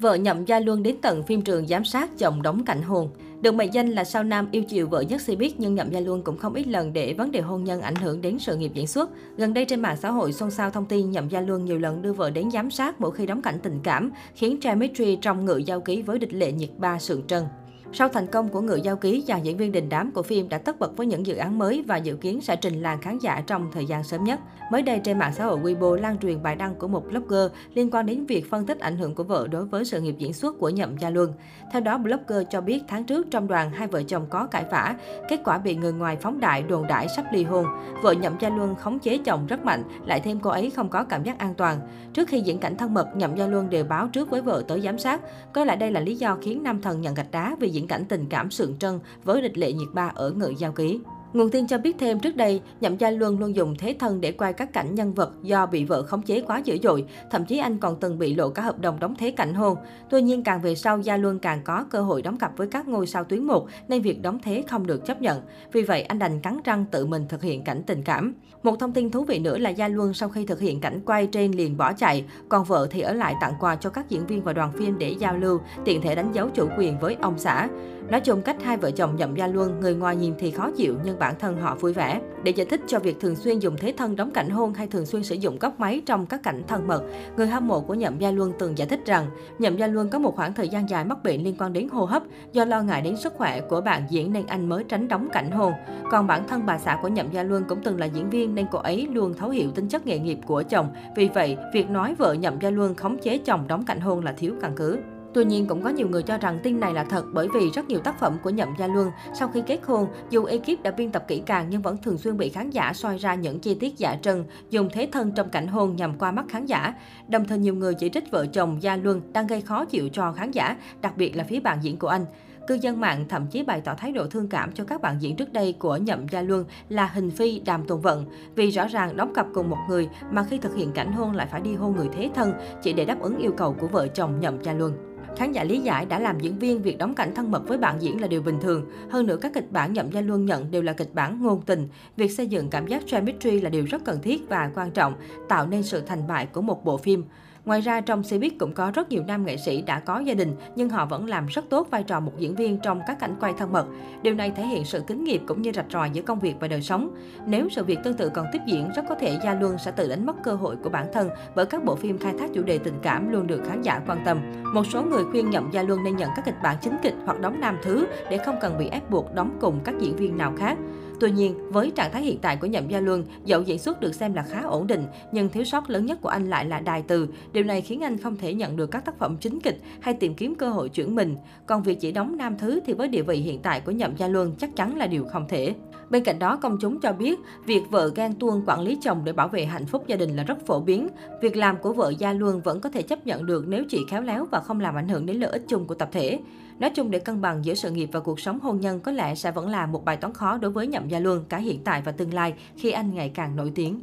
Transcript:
Vợ nhậm gia luân đến tận phim trường giám sát chồng đóng cảnh hôn. Được mệnh danh là sao nam yêu chiều vợ nhất cbiz nhưng Nhậm Gia Luân cũng không ít lần để vấn đề hôn nhân ảnh hưởng đến sự nghiệp diễn xuất. Gần đây trên mạng xã hội xôn xao thông tin Nhậm Gia Luân nhiều lần đưa vợ đến giám sát mỗi khi đóng cảnh tình cảm, khiến chemistry trong ngự giao ký với địch lệ nhiệt ba sượng trân. Sau thành công của Ngự Giao Ký, chàng diễn viên đình đám của phim đã tất bật với những dự án mới và dự kiến sẽ trình làng khán giả trong thời gian sớm nhất. Mới đây trên mạng xã hội Weibo lan truyền bài đăng của một blogger liên quan đến việc phân tích ảnh hưởng của vợ đối với sự nghiệp diễn xuất của Nhậm Gia Luân. Theo đó, blogger cho biết tháng trước trong đoàn hai vợ chồng có cãi vã, kết quả bị người ngoài phóng đại đồn đãi sắp ly hôn. Vợ Nhậm Gia Luân khống chế chồng rất mạnh, lại thêm cô ấy không có cảm giác an toàn. Trước khi diễn cảnh thân mật, Nhậm Gia Luân đều báo trước với vợ tới giám sát. Có lẽ đây là lý do khiến nam thần nhận gạch đá vì diễn cảnh tình cảm sượng trân với địch lệ nhiệt ba ở ngự giao ký. Nguồn tin cho biết thêm trước đây, Nhậm Gia Luân luôn dùng thế thân để quay các cảnh nhân vật do bị vợ khống chế quá dữ dội, thậm chí anh còn từng bị lộ cả hợp đồng đóng thế cảnh hôn. Tuy nhiên càng về sau Gia Luân càng có cơ hội đóng cặp với các ngôi sao tuyến một nên việc đóng thế không được chấp nhận. Vì vậy anh đành cắn răng tự mình thực hiện cảnh tình cảm. Một thông tin thú vị nữa là Gia Luân sau khi thực hiện cảnh quay trên liền bỏ chạy, còn vợ thì ở lại tặng quà cho các diễn viên và đoàn phim để giao lưu, tiện thể đánh dấu chủ quyền với ông xã. Nói chung cách hai vợ chồng Nhậm Gia Luân, người ngoài nhìn thì khó chịu nhưng bản thân họ vui vẻ. Để giải thích cho việc thường xuyên dùng thế thân đóng cảnh hôn hay thường xuyên sử dụng góc máy trong các cảnh thân mật, người hâm mộ của Nhậm Gia Luân từng giải thích rằng Nhậm Gia Luân có một khoảng thời gian dài mắc bệnh liên quan đến hô hấp do lo ngại đến sức khỏe của bạn diễn nên anh mới tránh đóng cảnh hôn. Còn bản thân bà xã của Nhậm Gia Luân cũng từng là diễn viên nên cô ấy luôn thấu hiểu tính chất nghề nghiệp của chồng. Vì vậy, việc nói vợ Nhậm Gia Luân khống chế chồng đóng cảnh hôn là thiếu căn cứ. Tuy nhiên, cũng có nhiều người cho rằng tin này là thật bởi vì rất nhiều tác phẩm của Nhậm Gia Luân sau khi kết hôn, dù ekip đã biên tập kỹ càng nhưng vẫn thường xuyên bị khán giả soi ra những chi tiết giả trân, dùng thế thân trong cảnh hôn nhằm qua mắt khán giả. Đồng thời nhiều người chỉ trích vợ chồng Gia Luân đang gây khó chịu cho khán giả, đặc biệt là phía bạn diễn của anh. Cư dân mạng thậm chí bày tỏ thái độ thương cảm cho các bạn diễn trước đây của Nhậm Gia Luân là Hình Phi, Đàm Tùng Vận. Vì rõ ràng đóng cặp cùng một người mà khi thực hiện cảnh hôn lại phải đi hôn người thế thân chỉ để đáp ứng yêu cầu của vợ chồng Nhậm Gia Luân. Khán giả lý giải đã làm diễn viên việc đóng cảnh thân mật với bạn diễn là điều bình thường. Hơn nữa các kịch bản Nhậm Gia Luân nhận đều là kịch bản ngôn tình. Việc xây dựng cảm giác chemistry là điều rất cần thiết và quan trọng, tạo nên sự thành bại của một bộ phim. Ngoài ra, trong showbiz cũng có rất nhiều nam nghệ sĩ đã có gia đình, nhưng họ vẫn làm rất tốt vai trò một diễn viên trong các cảnh quay thân mật. Điều này thể hiện sự kính nghiệp cũng như rạch ròi giữa công việc và đời sống. Nếu sự việc tương tự còn tiếp diễn, rất có thể Gia Luân sẽ tự đánh mất cơ hội của bản thân bởi các bộ phim khai thác chủ đề tình cảm luôn được khán giả quan tâm. Một số người khuyên nhậm Gia Luân nên nhận các kịch bản chính kịch hoặc đóng nam thứ để không cần bị ép buộc đóng cùng các diễn viên nào khác. Tuy nhiên, với trạng thái hiện tại của Nhậm Gia Luân, dẫu diễn xuất được xem là khá ổn định, nhưng thiếu sót lớn nhất của anh lại là đài từ. Điều này khiến anh không thể nhận được các tác phẩm chính kịch hay tìm kiếm cơ hội chuyển mình. Còn việc chỉ đóng nam thứ thì với địa vị hiện tại của Nhậm Gia Luân chắc chắn là điều không thể. Bên cạnh đó, công chúng cho biết, việc vợ ghen tuông quản lý chồng để bảo vệ hạnh phúc gia đình là rất phổ biến. Việc làm của vợ Gia Luân vẫn có thể chấp nhận được nếu chị khéo léo và không làm ảnh hưởng đến lợi ích chung của tập thể. Nói chung để cân bằng giữa sự nghiệp và cuộc sống hôn nhân có lẽ sẽ vẫn là một bài toán khó đối với Nhậm Gia Luân cả hiện tại và tương lai khi anh ngày càng nổi tiếng.